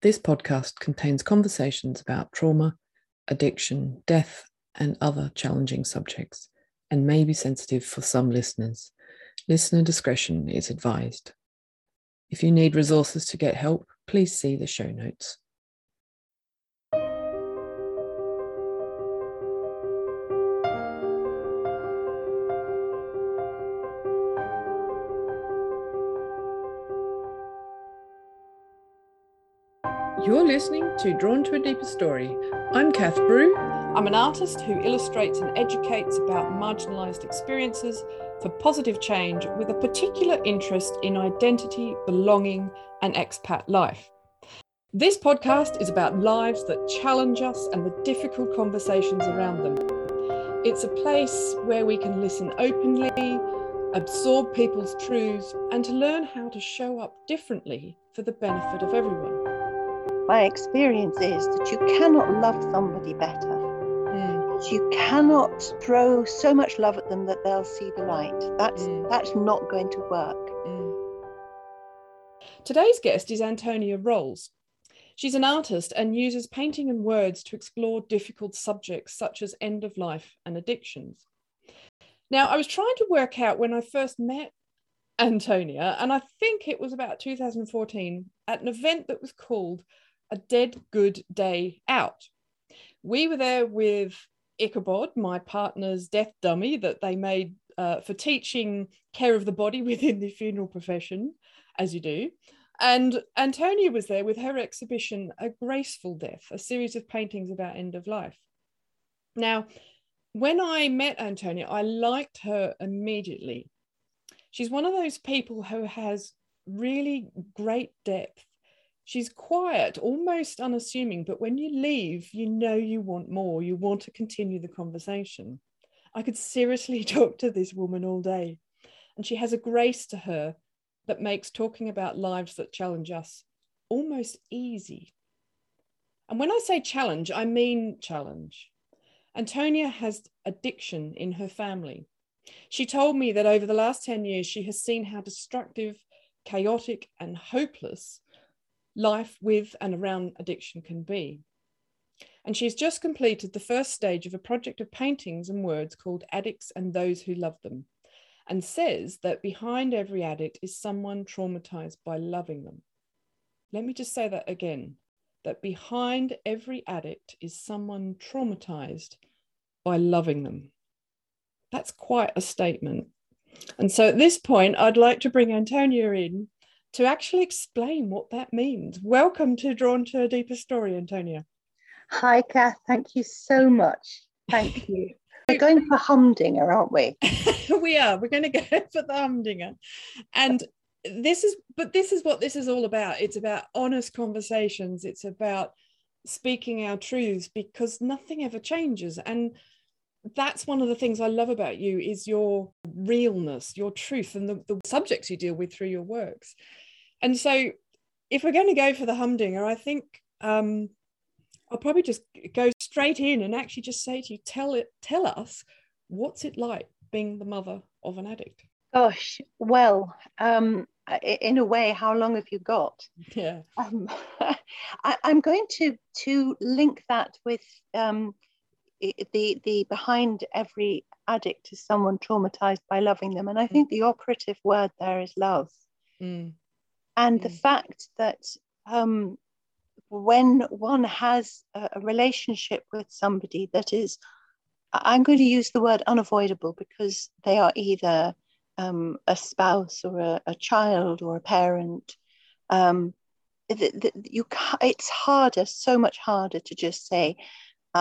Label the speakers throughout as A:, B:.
A: This podcast contains conversations about trauma, addiction, death, and other challenging subjects, and may be sensitive for some listeners. Listener discretion is advised. If you need resources to get help, please see the show notes. You're listening to Drawn to a Deeper Story. I'm Kath Brew. I'm an artist who illustrates and educates about marginalised experiences for positive change with a particular interest in identity, belonging, and expat life. This podcast is about lives that challenge us and the difficult conversations around them. It's a place where we can listen openly, absorb people's truths, and to learn how to show up differently for the benefit of everyone
B: my experience is that you cannot love somebody better. Mm. You cannot throw so much love at them that they'll see the light. That's mm. that's not going to work. Mm.
A: Today's guest is Antonia Rolls. She's an artist and uses painting and words to explore difficult subjects such as end of life and addictions. Now, I was trying to work out when I first met Antonia, and I think it was about 2014 at an event that was called a dead good day out. We were there with Ichabod, my partner's death dummy that they made uh, for teaching care of the body within the funeral profession, as you do. And Antonia was there with her exhibition, A Graceful Death, a series of paintings about end of life. Now, when I met Antonia, I liked her immediately. She's one of those people who has really great depth she's quiet, almost unassuming, but when you leave, you know you want more, you want to continue the conversation. I could seriously talk to this woman all day. And she has a grace to her that makes talking about lives that challenge us almost easy. And when I say challenge, I mean challenge. Antonia has addiction in her family. She told me that over the last 10 years, she has seen how destructive, chaotic, and hopeless life with and around addiction can be. And she's just completed the first stage of a project of paintings and words called Addicts and Those Who Love Them, and says that behind every addict is someone traumatized by loving them. Let me just say that again that behind every addict is someone traumatized by loving them. That's quite a statement. And so at this point, I'd like to bring Antonia in to actually explain what that means. Welcome to Drawn to a Deeper Story, Antonia.
B: Hi, Kath. Thank you so much. Thank you. We're going for humdinger, aren't we?
A: we are. We're going to go for the humdinger. And this is, but this is what this is all about. It's about honest conversations. It's about speaking our truths because nothing ever changes. And that's one of the things I love about you is your realness, your truth, and the, the subjects you deal with through your works. And so, if we're going to go for the humdinger, I think um, I'll probably just go straight in and actually just say to you, tell it, tell us, what's it like being the mother of an addict?
B: Gosh, well, um, in a way, how long have you got?
A: Yeah. Um,
B: I, am going to to link that with um, the the behind every addict is someone traumatized by loving them and i think the operative word there is love mm. and mm. the fact that um, when one has a, a, relationship with somebody that is i'm going to use the word unavoidable because they are either um, a spouse or a, a, child or a parent um, the, the, you it's harder so much harder to just say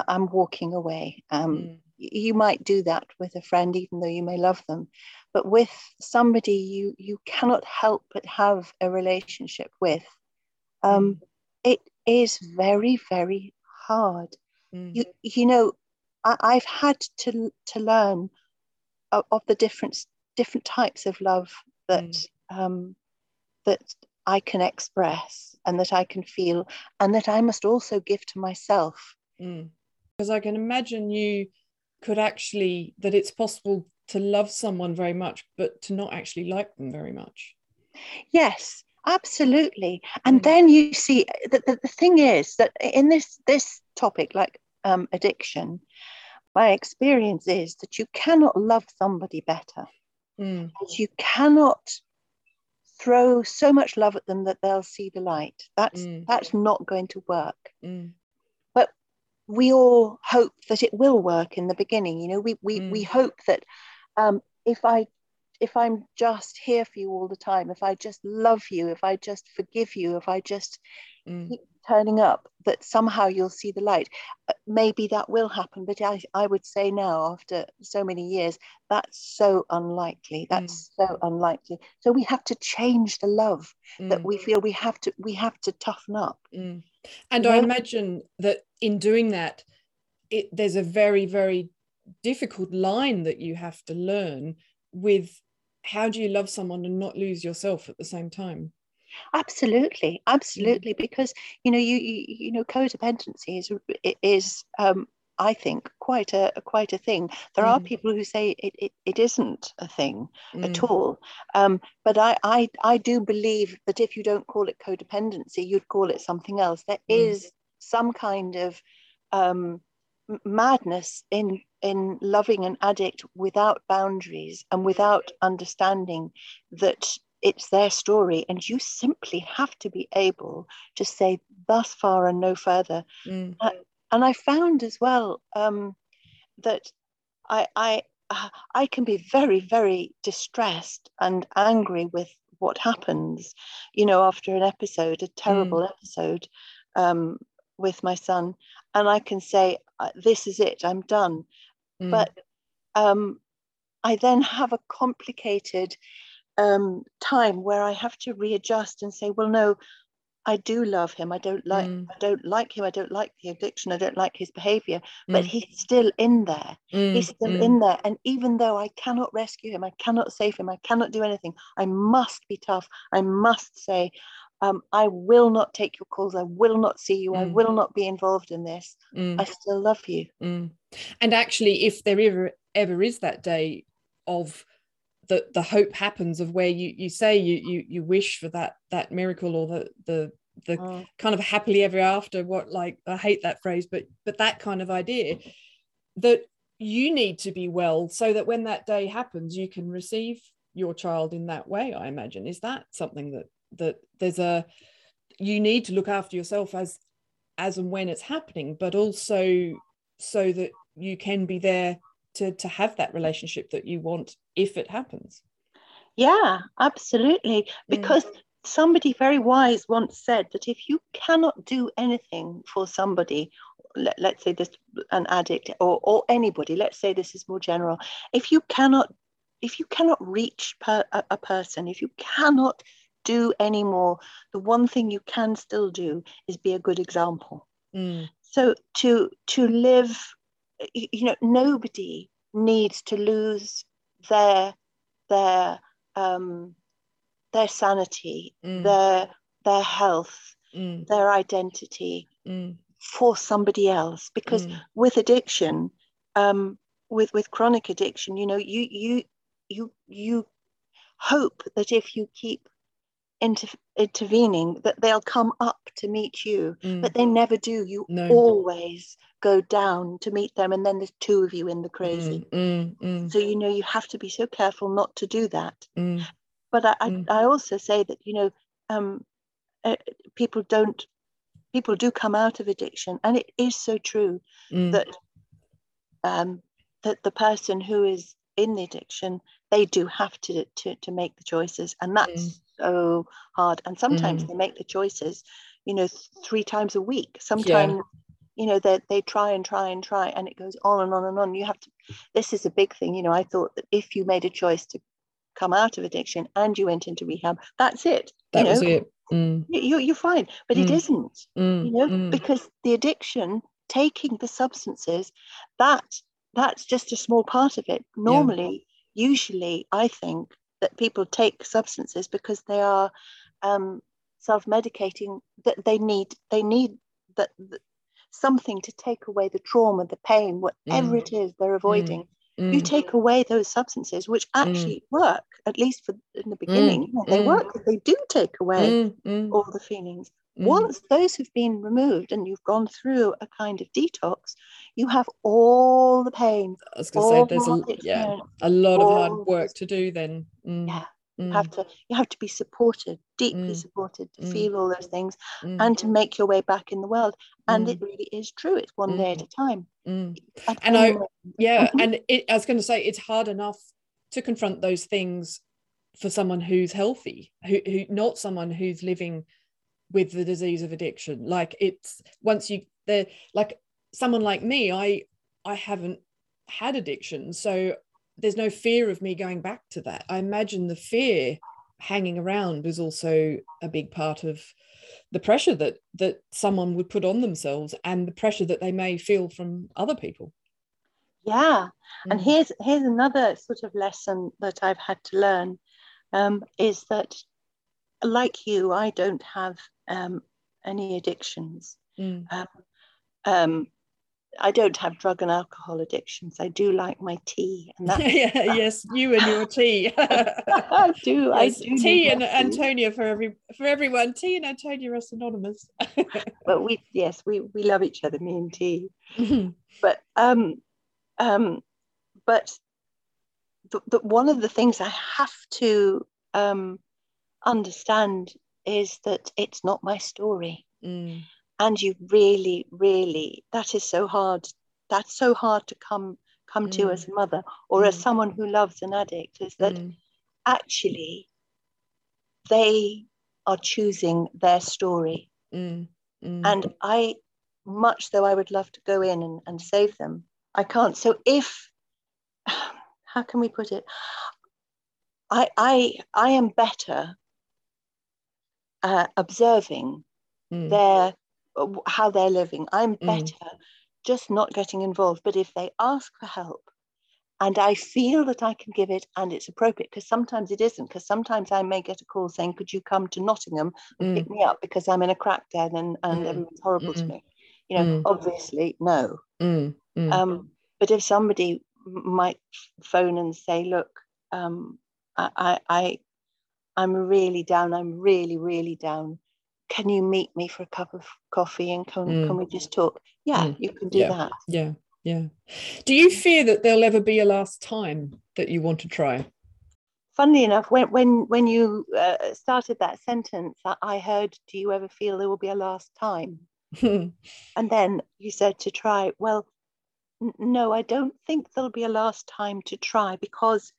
B: I'm walking away. Um, mm. You might do that with a friend, even though you may love them, but with somebody you you cannot help but have a relationship with, um, mm. it is very very hard. Mm. You you know, I, have had to to learn of, of, the different different types of love that mm. um, that I can express and that I can feel, and that I must also give to myself.
A: Mm because I can imagine you could actually that it's possible to love someone very much but to not actually like them very much
B: yes absolutely and mm. then you see that the, the thing is that in this this topic like um, addiction my experience is that you cannot love somebody better mm. you cannot throw so much love at them that they'll see the light that's mm. that's not going to work mm. We all hope that it will work in the beginning you know we we, we mm. hope that um, if i if I'm just here for you all the time, if I just love you, if I just forgive you, if I just mm. keep turning up, that somehow you'll see the light. Uh, maybe that will happen, but I, I would say now, after so many years, that's so unlikely. That's mm. so unlikely. So we have to change the love mm. that we feel we have to we have to toughen up.
A: And you I imagine that in doing that, it, there's a very very difficult line that you have to learn with how do you love someone and not lose yourself at the same time
B: absolutely absolutely mm. because you know you, you you know codependency is is um I think quite a quite a thing. There mm. are people who say it, it, it isn't a thing mm. at all. Um, but I, I I do believe that if you don't call it codependency, you'd call it something else. There mm. is some kind of um, madness in in loving an addict without boundaries and without understanding that it's their story and you simply have to be able to say thus far and no further mm. uh, and i found as well um, that i i i can be very very distressed and angry with what happens you know after an episode a terrible mm. episode um, with my son and i can say uh, this is it i'm done mm. but um, i then have a complicated um, time where i have to readjust and say well no I do love him. I don't like mm. I don't like him. I don't like the addiction. I don't like his behavior. But mm. he's still in there. Mm. He's still mm. in there. And even though I cannot rescue him, I cannot save him, I cannot do anything, I must be tough. I must say, um, I will not take your calls. I will not see you. Mm. I will not be involved in this. Mm. I still love you.
A: Mm. And actually, if there ever ever is that day of the the hope happens of where you you say you you you wish for that that miracle or the the the oh. kind of happily ever after what like I hate that phrase but but that kind of idea that you need to be well so that when that day happens you can receive your child in that way I imagine is that something that that there's a you need to look after yourself as as and when it's happening but also so that you can be there to to have that relationship that you want if it happens
B: yeah absolutely mm. because mm. Somebody very wise once said that if you cannot do anything for somebody let, us say this an addict or, or anybody let's say this is more general if you cannot if you cannot reach per, a, a person if you cannot do anymore, the one thing you can still do is be a good example. Mm. So to to live, you know, nobody needs to lose their their um, their sanity, mm. their their health, mm. their identity mm. for somebody else. Because mm. with addiction, um, with with chronic addiction, you know, you you you you hope that if you keep inter- intervening that they'll come up to meet you mm. but they never do you no. always go down to meet them and then there's two of you in the crazy mm, mm. so you know you have to be so careful not to do that. But I, I, mm. I, also say that you know um, uh, people don't people do come out of addiction and it is so true that um, that the person who is in the addiction they do have to to, to make the choices and that's so hard. And sometimes mm. they make the choices, you know, three times a week. Sometimes, yeah. you know, they, they try and try and try, and it goes on and on and on. You have to, this is a big thing. You know, I thought that if you made a choice to come out of addiction and you went into rehab, that's it.
A: That
B: you
A: was know? it. Mm.
B: You, you're fine. But mm. it isn't, mm. you know, mm. because the addiction, taking the substances, that that's just a small part of it. Normally, yeah. usually, I think that people take substances because they are um, self-medicating that they need they need that, something to take away the trauma the pain whatever mm. it is they're avoiding mm. Mm. you take away those substances which mm. actually mm. work at least for in the mm. beginning they mm. work they do take away all the feelings once those have been removed and you've gone through a kind of detox you have all the pain
A: i was going to say there's a, yeah, a lot of hard work to do then
B: yeah you mm. have to you have to be supported deeply mm. supported to mm. feel all those things and to make your way back in the world. And it really is true it's one day at a time.
A: Mm. And I, yeah, mm-hmm. and it, I was going to say it's hard enough to confront those things for someone who's healthy, who, who not someone who's living with the disease of addiction. Like it's once you they're like someone like me, I I haven't had addiction, so there's no fear of me going back to that. I imagine the fear hanging around is also a big part of the pressure that that someone would put on themselves and the pressure that they may feel from other people
B: yeah mm. and here's here's another sort of lesson that i've had to learn um, is that like you i don't have um, any addictions mm. um, um I don't have drug and alcohol addictions. I do like my tea,
A: and that. yeah, yes, you and your tea.
B: I do. Yes, I do.
A: Tea and Antonia for every for everyone. Tea and Antonia are synonymous.
B: but we, yes, we we love each other. Me and tea. Mm-hmm. But um, um, but the, the, one of the things I have to um understand is that it's not my story. Mm and you really really that is so hard that's so hard to come come mm. to as a mother or mm. as someone who loves an addict is that mm. actually they are choosing their story mm. Mm. and i much though i would love to go in and, and save them i can't so if how can we put it i i i am better uh, observing mm. their how they're living. I'm mm. better mm. just not getting involved. But if they ask for help and I feel that I can give it and it's appropriate, because sometimes it isn't, because sometimes I may get a call saying, Could you come to Nottingham and mm. pick me up because I'm in a crack den and, and mm. everyone's horrible to me? You know, mm. obviously, no. Mm. Um, but if somebody might phone and say, Look, um, I, I, I'm really down, I'm really, really down can you meet me for a cup of coffee and can, mm. can we just talk yeah mm. you can do
A: yeah.
B: that
A: yeah yeah do you fear that there'll ever be a last time that you want to try
B: funnily enough when when when you uh, started that sentence i heard do you ever feel there will be a last time and then you said to try well n- no i don't think there'll be a last time to try because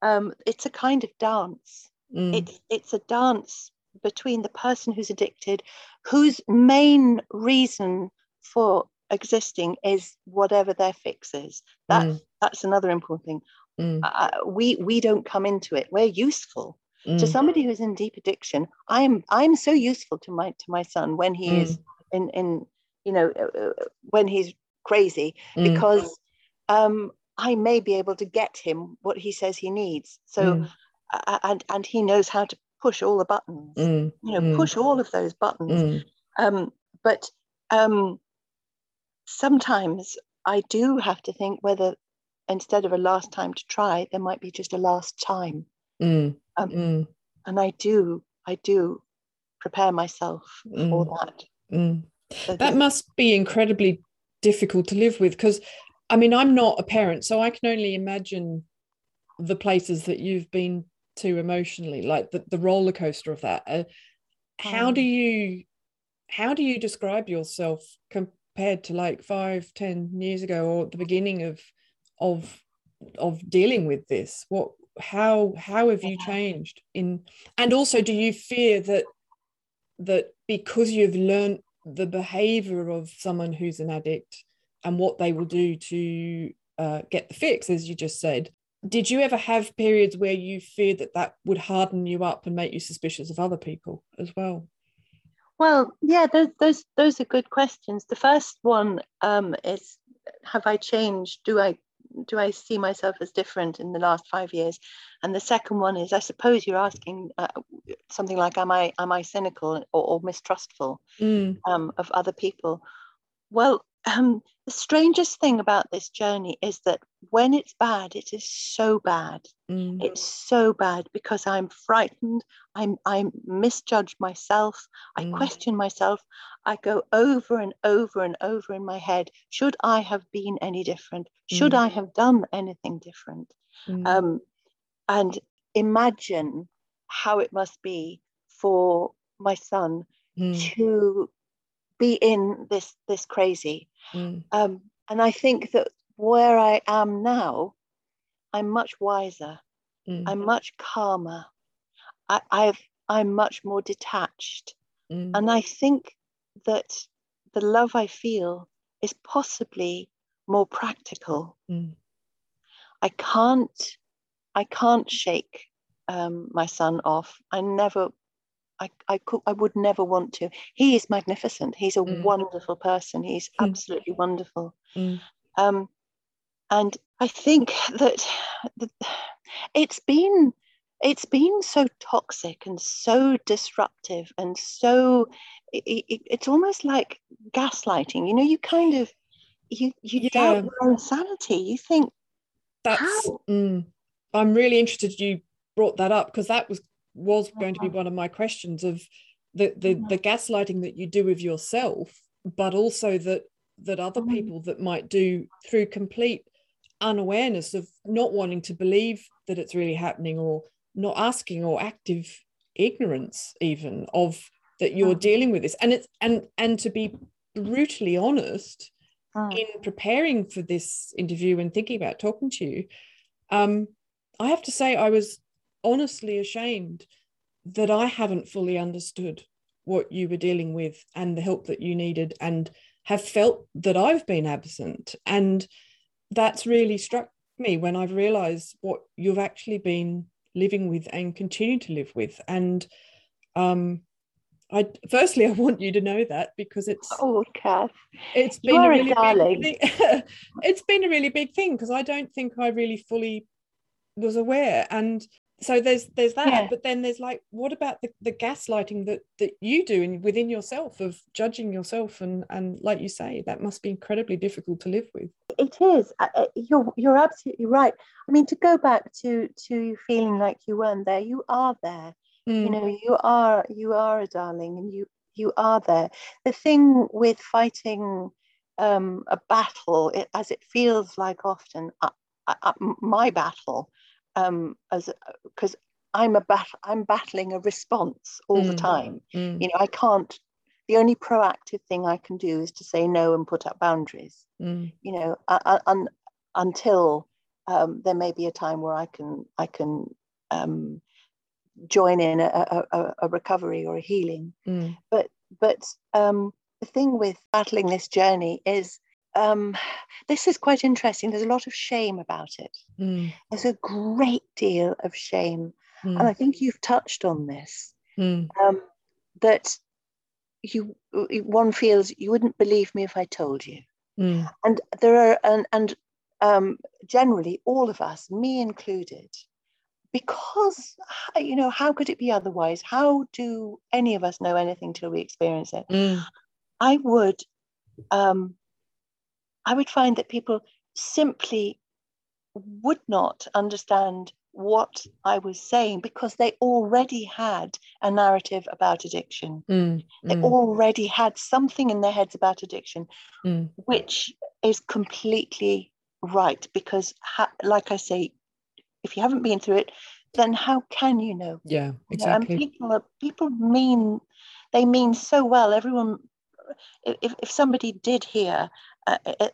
B: um, it's a kind of dance mm. it's it's a dance between the person who's addicted, whose main reason for existing is whatever their fix is. That, mm. That's another important thing. Mm. Uh, we, we don't come into it. We're useful. Mm. To somebody who's in deep addiction, I'm I'm so useful to my to my son when he is mm. in in you know uh, uh, when he's crazy mm. because um, I may be able to get him what he says he needs. So mm. and and he knows how to push all the buttons mm, you know mm. push all of those buttons mm. um, but um, sometimes i do have to think whether instead of a last time to try there might be just a last time mm, um, mm. and i do i do prepare myself for
A: that so that must be incredibly difficult to live with because i mean i'm not a parent so i can only imagine the places that you've been to emotionally like the, the roller coaster of that. Uh, how do you how do you describe yourself compared to like five ten years ago or the beginning of of of dealing with this? What how how have you changed in and also do you fear that that because you've learned the behavior of someone who's an addict and what they will do to uh, get the fix as you just said did you ever have periods where you feared that that would harden you up and make you suspicious of other people as well?
B: Well yeah those those, those are good questions. The first one um, is have i changed? Do i do i see myself as different in the last five years? And the second one is i suppose you're asking uh, something like am i am i cynical or, or mistrustful mm. um, of other people? Well um, the strangest thing about this journey is that when it's bad, it is so bad.
A: Mm.
B: It's so bad because I'm frightened. I'm I misjudge myself. I
A: Mm.
B: question myself. I go over and over and over in my head. Should I have been any different? Should
A: Mm.
B: I have done anything different?
A: Mm.
B: Um, and imagine how it must be for my son
A: Mm.
B: to be in this this crazy
A: Mm.
B: um, and I think that where I am now, I'm much wiser.
A: Mm.
B: I'm much calmer. I, I've I'm much more detached,
A: Mm.
B: and I think that the love I feel is possibly more practical.
A: Mm.
B: I can't I can't shake um, my son off. I never. I, I could I would never want to. He is magnificent. He's a
A: Mm.
B: wonderful person. He's
A: Mm.
B: absolutely wonderful.
A: Mm.
B: Um, and I think that it's been it's been so toxic and so disruptive and so it, it, it's almost like gaslighting. You know, you kind of you you
A: Yeah.
B: doubt your own sanity. You think
A: That's. Mm. I'm really interested you brought that up because that was was going to be one of my questions of the the,
B: Mhm.
A: the gaslighting that you do with yourself, but also that that other
B: Mhm.
A: people that might do through complete unawareness of not wanting to believe that it's really happening or not asking or active ignorance even of that you're dealing with this and it's and and to be brutally honest in preparing for this interview and thinking about talking to you, um, I have to say I was honestly ashamed that I haven't fully understood what you were dealing with and the help that you needed, and have felt that I've been absent. And that's really struck me when I've realized what you've actually been living with and continue to live with. And um, I firstly I want you to know that because it's
B: oh, Kath,
A: it's been a
B: a
A: really
B: darling.
A: big thing. it's been a really big thing because I don't think I really fully was aware. And so there's there's that,
B: Yeah.
A: but then there's like, what about the, the gaslighting that that you do in within yourself of judging yourself and and like you say, that must be incredibly difficult to live with.
B: it is. Uh, uh, You're you're absolutely right. I mean, to go back to to you feeling like you weren't there, you are there. you
A: Mm,
B: know you are you are a darling and you you are there the thing with fighting um, a battle it, as it feels like often uh, uh, uh, my battle um, as because i'm a bat i'm battling a response all the
A: Mm.
B: time
A: mm,
B: you know i can't the only proactive thing i can do is to say no and put up boundaries
A: mm,
B: you know uh, uh, un, until um, there may be a time where i can i can um, join in a, a, a- recovery or a healing.
A: mm,
B: But um, the thing with battling this journey is um, this is quite interesting. There's a lot of shame about it.
A: mm,
B: There's a great deal of shame. And I
A: mm,
B: think you've touched on this
A: mm,
B: um, that you one feels you wouldn't believe me if I told you.
A: mm,
B: And there are, and, and um, generally, all of us, me included, because you know how could it be otherwise how do any of us know anything till we experience it
A: mm,
B: i would um i would find that people simply would not understand what i was saying because they already had a narrative about addiction.
A: Mm,
B: they
A: mm,
B: already had something in their heads about addiction
A: mm,
B: which is completely right because ha- like i say if you haven't been through it then how can you know?
A: Yeah,
B: you know, and people are people mean they mean so well. Everyone if, if somebody did hear uh, uh,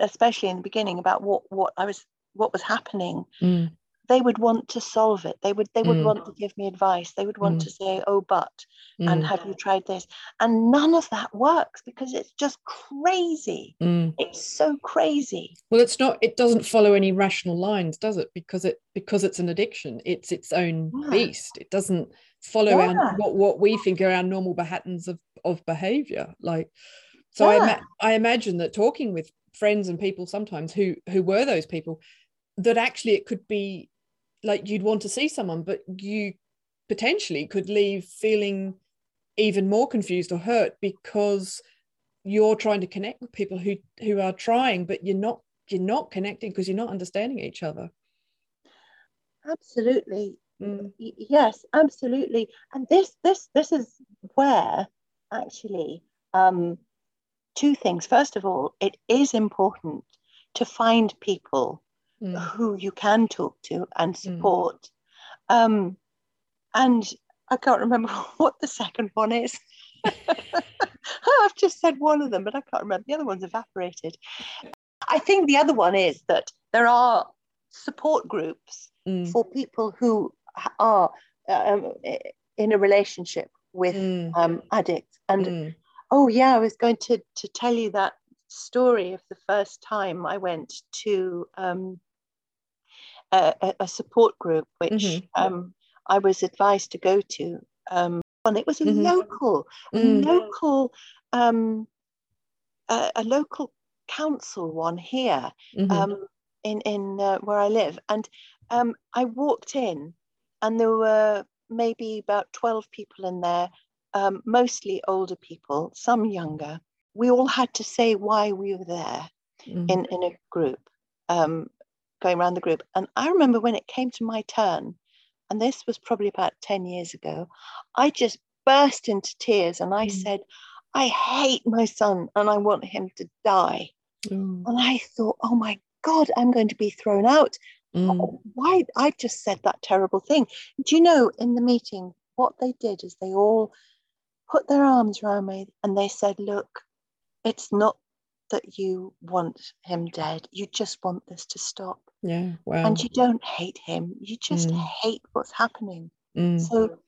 B: especially in the beginning about what what i was what was happening
A: Mm,
B: they would want to solve it they would they would
A: Mm.
B: want to give me advice they would want
A: Mm.
B: to say oh but and
A: mm,
B: have you tried this and none of that works because it's just crazy
A: mm.
B: it's so crazy
A: Well, it's not. It doesn't follow any rational lines, does it? Because it because it's an addiction. It's its own
B: Yeah.
A: beast. It doesn't follow
B: Yeah.
A: our, what what we think are our normal patterns of of behavior. Like, so I
B: Yeah.
A: ima- I imagine that talking with friends and people sometimes who who were those people, that actually it could be like you'd want to see someone, but you potentially could leave feeling even more confused or hurt because you're trying to connect with people who who are trying but you're not you're not connecting because you're not understanding each other
B: absolutely mm. yes absolutely and this this this is where actually um two things first of all it is important to find people mm. who you can talk to and mm. support mm. um and i can't remember what the second one is I've just said one of them, but I can't remember. The other one's evaporated. I think the other one is that there are support groups mm. for people who are um, in a relationship with mm. um, addicts. And mm. oh, yeah, I was going to, to tell you that story of the first time I went to um, a, a, support group, which mm-hmm. Um, I was advised to go to. Um, and it was a mm-hmm. local, mm. local, um, a, a, local council one here mm-hmm. um, in in uh, where I live, and um, I walked in, and there were maybe about twelve people in there, um, mostly older people, some younger. We all had to say why we were there mm-hmm. in in a group, um, going around the group, and I remember when it came to my turn and this was probably about 10 years ago, I just burst into tears and I mm. said, I hate my son and I want him to die. Mm. And I thought, oh my God, I'm going to be thrown out. Mm. Why? I just said that terrible thing. Do you know, in the meeting, what they did is they all put their arms around me and they said, look, it's not that you want him dead. You just want this to stop.
A: Yeah. Wow.
B: And you don't hate him. You just mm. hate what's happening. Mm. So,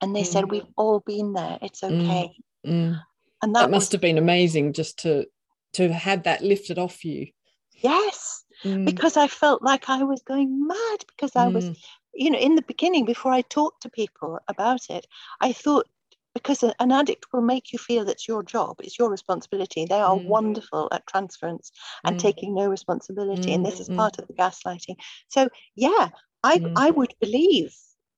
B: and they mm. said, we've all been there. It's mm. okay.
A: Mm. And that, that must was, have been amazing just to to have that lifted off you.
B: Yes. Mm. Because I felt like I was going mad because I was, you know, in the beginning, before I talked to people about it, I thought because an addict will make you feel it's your job, it's your responsibility. They are mm. wonderful at transference and mm. taking no responsibility, mm. and this is mm, part mm. of the gaslighting. So, yeah, I mm. I would believe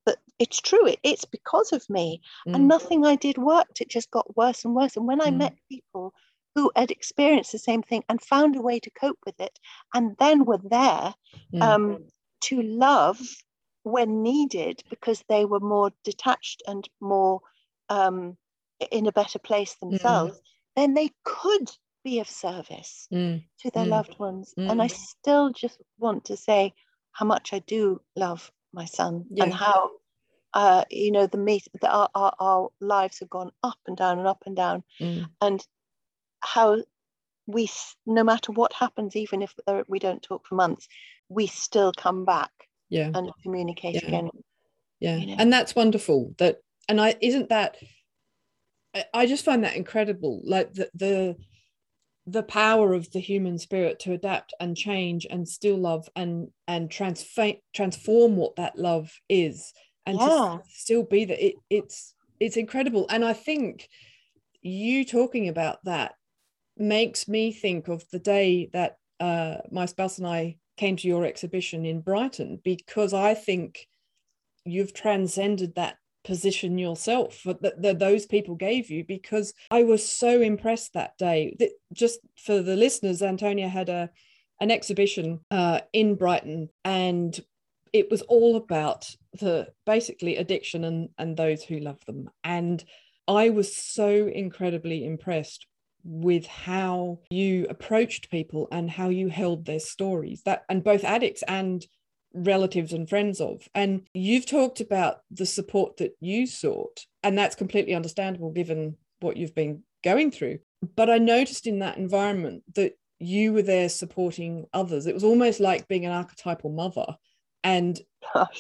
B: that it's true. It, it's because of me, and nothing I did worked. It just got worse and worse. And when I met people who had experienced the same thing and found a way to cope with it, and then were there um, to love when needed because they were more detached and more um, in a better place mm. themselves, mm. then they could be of service mm. to their mm. loved ones. And I mm. still just want to say how much I do love my son yeah. and how. Uh, you know the meet the, our, our, our lives have gone up and down and up and down mm. and how we no matter what happens even if we don't talk for months we still come back
A: yeah
B: and communicate
A: yeah.
B: again
A: yeah you know? and that's wonderful that and I isn't that I just find that incredible like the the the power of the human spirit to adapt and change and still love and and transform transform what that love is and yeah. to still be that it, it's it's incredible and i think you talking about that makes me think of the day that uh, my spouse and i came to your exhibition in brighton because i think you've transcended that position yourself that, that those people gave you because I was so impressed that day. That just for the listeners, Antonia had a an exhibition uh, in Brighton and it was all about the basically addiction and and those who love them and I was so incredibly impressed with how you approached people and how you held their stories that and both addicts and relatives and friends of. And you've talked about the support that you sought, and that's completely understandable given what you've been going through. But I noticed in that environment that you were there supporting others. It was almost like being an archetypal mother. And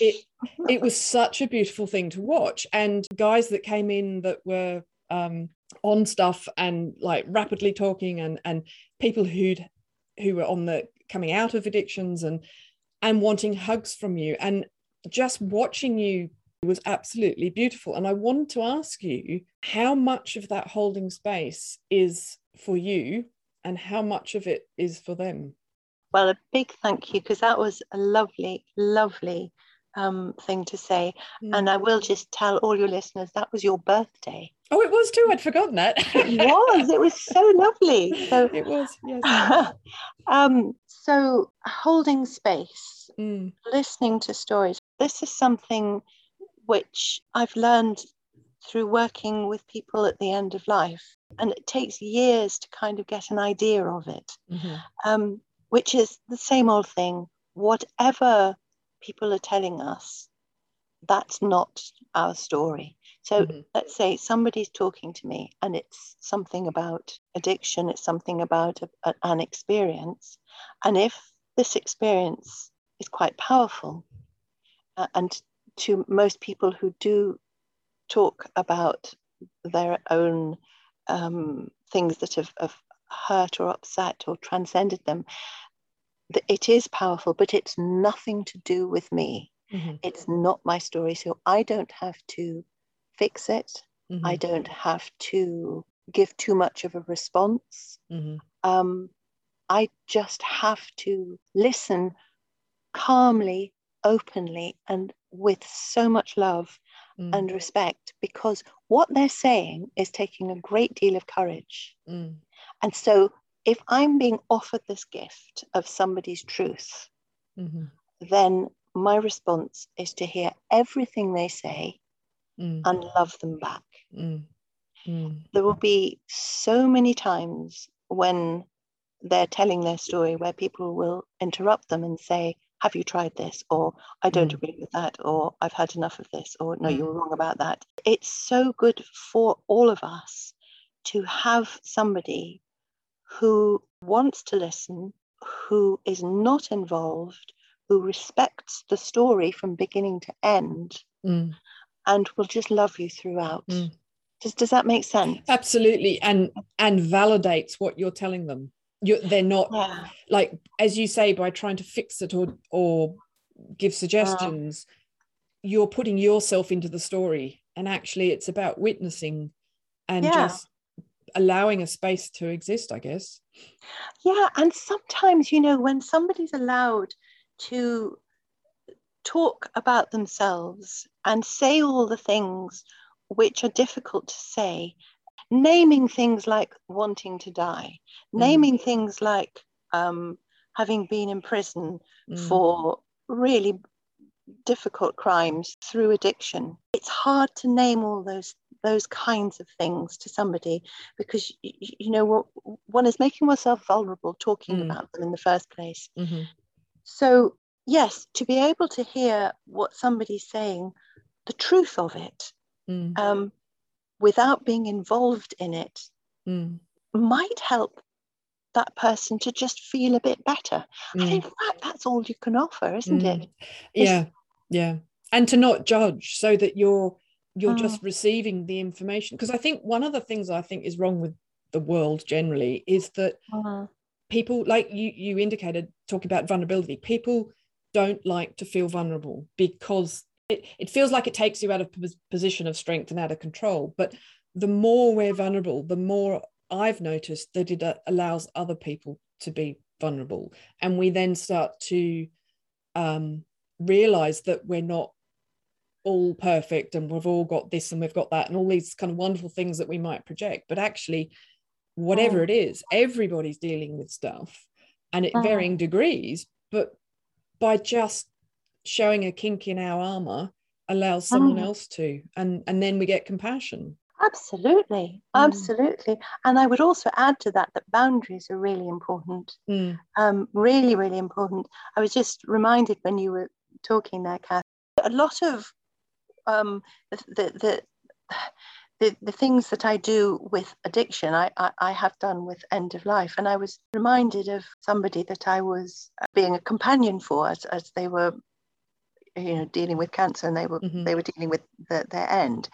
A: it, it was such a beautiful thing to watch. And guys that came in that were um, on stuff and like rapidly talking and and people who'd who were on the coming out of addictions and and wanting hugs from you. And just watching you was absolutely beautiful. And I wanted to ask you how much of that holding space is for you and how much of it is for them?
B: Well, a big thank you because that was a lovely, lovely um, thing to say. Mm. And I will just tell all your listeners that was your birthday.
A: Oh, it was too. I'd forgotten that.
B: it was. It was so lovely. So
A: it was. Yes.
B: um, so holding space,
A: Mm,
B: listening to stories. This is something which I've learned through working with people at the end of life, and it takes years to kind of get an idea of it.
A: mhm,
B: Um, which is the same old thing. Whatever people are telling us, that's not our story. So
A: mhm,
B: let's say somebody's talking to me and it's something about addiction, it's something about a, a- an experience. And if this experience is quite powerful, uh, and to most people who do talk about their own um, things that have, have hurt or upset or transcended them, it is powerful, but it's nothing to do with me.
A: mhm,
B: It's not my story. So I don't have to fix it.
A: mhm,
B: I don't have to give too much of a response.
A: mhm,
B: Um, I just have to listen calmly, openly, and with so much love
A: mm,
B: and respect because what they're saying is taking a great deal of courage.
A: mm,
B: And so if I'm being offered this gift of somebody's truth,
A: mhm,
B: then my response is to hear everything they say
A: mm,
B: and love them back.
A: mm, mm,
B: There will be so many times when they're telling their story where people will interrupt them and say, Have you tried this? Or I don't
A: Mm.
B: agree with that. Or I've had enough of this. Or no,
A: Mm.
B: you're wrong about that. It's so good for all of us to have somebody who wants to listen, who is not involved, who respects the story from beginning to end,
A: mm.
B: And will just love you throughout.
A: Mm.
B: Does, does that make sense?
A: Absolutely, and and validates what you're telling them. You, they're not
B: Yeah.
A: like as you say by trying to fix it or or give suggestions. You're putting yourself into the story, and actually, it's about witnessing and
B: Yeah.
A: just allowing a space to exist. I guess.
B: Yeah, and sometimes, you know, when somebody's allowed to talk about themselves and say all the things which are difficult to say, naming things like wanting to die, naming things like um, having been in prison
A: Mm,
B: for really difficult crimes through addiction. It's hard to name all those those kinds of things to somebody because y- y- you know one is making oneself vulnerable talking
A: Mm.
B: about them in the first place.
A: mhm,
B: So yes, to be able to hear what somebody's saying, the truth of it,
A: mm,
B: um, without being involved in it,
A: mm,
B: might help that person to just feel a bit better. And in
A: mm,
B: fact, that's all you can offer, isn't
A: mm.
B: it?
A: yeah yeah and to not judge so that you're you're
B: Mm.
A: just receiving the information because i think one of the things i think is wrong with the world generally is that
B: Mm,
A: people like you you indicated talking about vulnerability people don't like to feel vulnerable because it, it feels like it takes you out of pos- position of strength and out of control but the more we're vulnerable the more i've noticed that it uh, allows other people to be vulnerable and we then start to um, realize that we're not all perfect and we've all got this and we've got that and all these kind of wonderful things that we might project but actually whatever
B: Mm.
A: it is everybody's dealing with stuff and at
B: Mm.
A: varying degrees but by just showing a kink in our armor allows someone
B: Mm.
A: else to and and then we get compassion
B: Absolutely,
A: Mm.
B: absolutely. And I would also add to that that boundaries are really important.
A: Mm,
B: Um, really, really important. I was just reminded when you were talking there, Kath, a lot of um, the, the, the the, the things that I do with addiction, I, I, I have done with end of life. And I was reminded of somebody that I was uh, being a companion for as, as they were, you know, dealing with cancer and they were
A: mhm,
B: they were dealing with the, their end.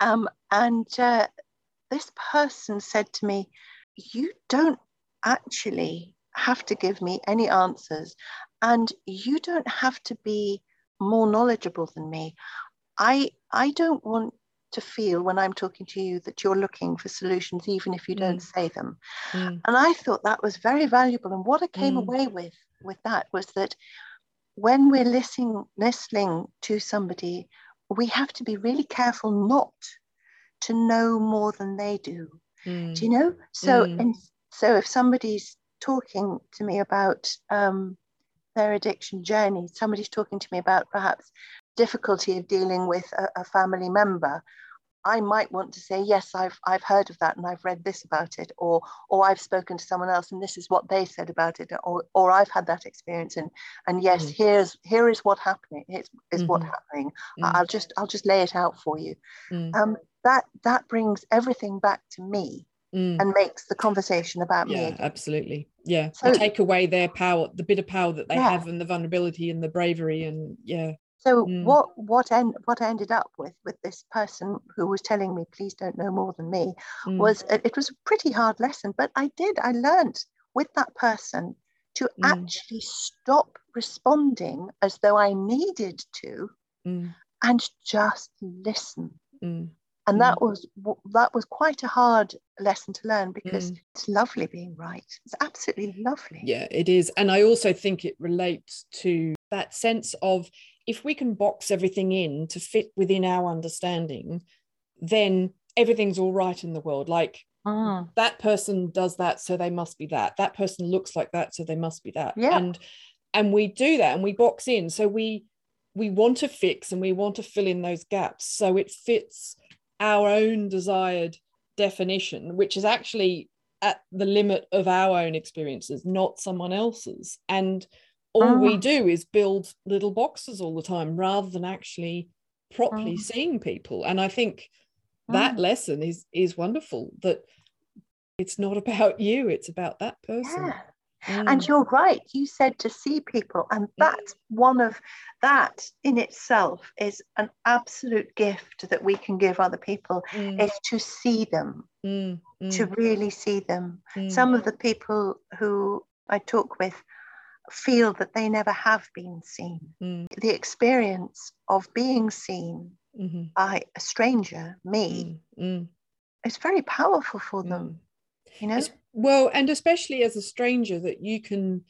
B: Um, and uh, this person said to me, You don't actually have to give me any answers, and you don't have to be more knowledgeable than me. I, I don't want to feel when I'm talking to you that you're looking for solutions, even if you don't say them.
A: mm,
B: And I thought that was very valuable. And what I came
A: Mm.
B: away with with that was that when we're listening listening to somebody, we have to be really careful not to know more than they do.
A: Mm.
B: Do you know? So,
A: Mm.
B: and so if somebody's talking to me about um, their addiction journey, somebody's talking to me about perhaps difficulty of dealing with a, a family member, I might want to say, yes, I've I've heard of that and I've read this about it, or or I've spoken to someone else and this is what they said about it, or or I've had that experience and and yes,
A: Mm.
B: here's here is what happening. Is is what
A: Mhm.
B: happening.
A: Mm.
B: I'll just I'll just lay it out for you.
A: Mm.
B: Um, that that brings everything back to me
A: Mm.
B: and makes the conversation about me
A: yeah
B: again.
A: absolutely yeah
B: So-
A: take away their power the bit of power that they
B: Yeah.
A: have and the vulnerability and the bravery and yeah
B: So
A: Mm.
B: what what end what I ended up with with this person who was telling me please don't know more than me
A: Mm.
B: was it, was a pretty hard lesson, but I did I learned with that person to
A: Mm.
B: actually stop responding as though I needed to
A: Mm.
B: and just listen.
A: Mm.
B: And
A: Mm.
B: that was that was quite a hard lesson to learn because
A: Mm.
B: it's lovely being right. It's absolutely lovely.
A: yeah it is and i also think it relates to that sense of if we can box everything in to fit within our understanding then everything's all right in the world. Like
B: Mm.
A: that person does that so they must be that. That person looks like that so they must be that.
B: Yeah.
A: and and we do that and we box in. So we we want to fix and we want to fill in those gaps. So it fits our own desired definition which is actually at the limit of our own experiences not someone else's. And all we
B: Mm.
A: do is build little boxes all the time rather than actually properly
B: Mm.
A: seeing people and i think that
B: Mm.
A: lesson is is wonderful that it's not about you it's about that person
B: Yeah.
A: Mm,
B: And you're right. You said to see people, and that's one of that in itself is an absolute gift that we can give other people
A: mm,
B: is to see them,
A: mm, mm,
B: to really see them.
A: mm,
B: Some of the people who I talk with feel that they never have been seen.
A: mm,
B: The experience of being seen
A: mhm,
B: by a stranger, me,
A: mm, mm,
B: is very powerful for
A: mm.
B: them. You know?
A: Es- well and especially as a stranger that you can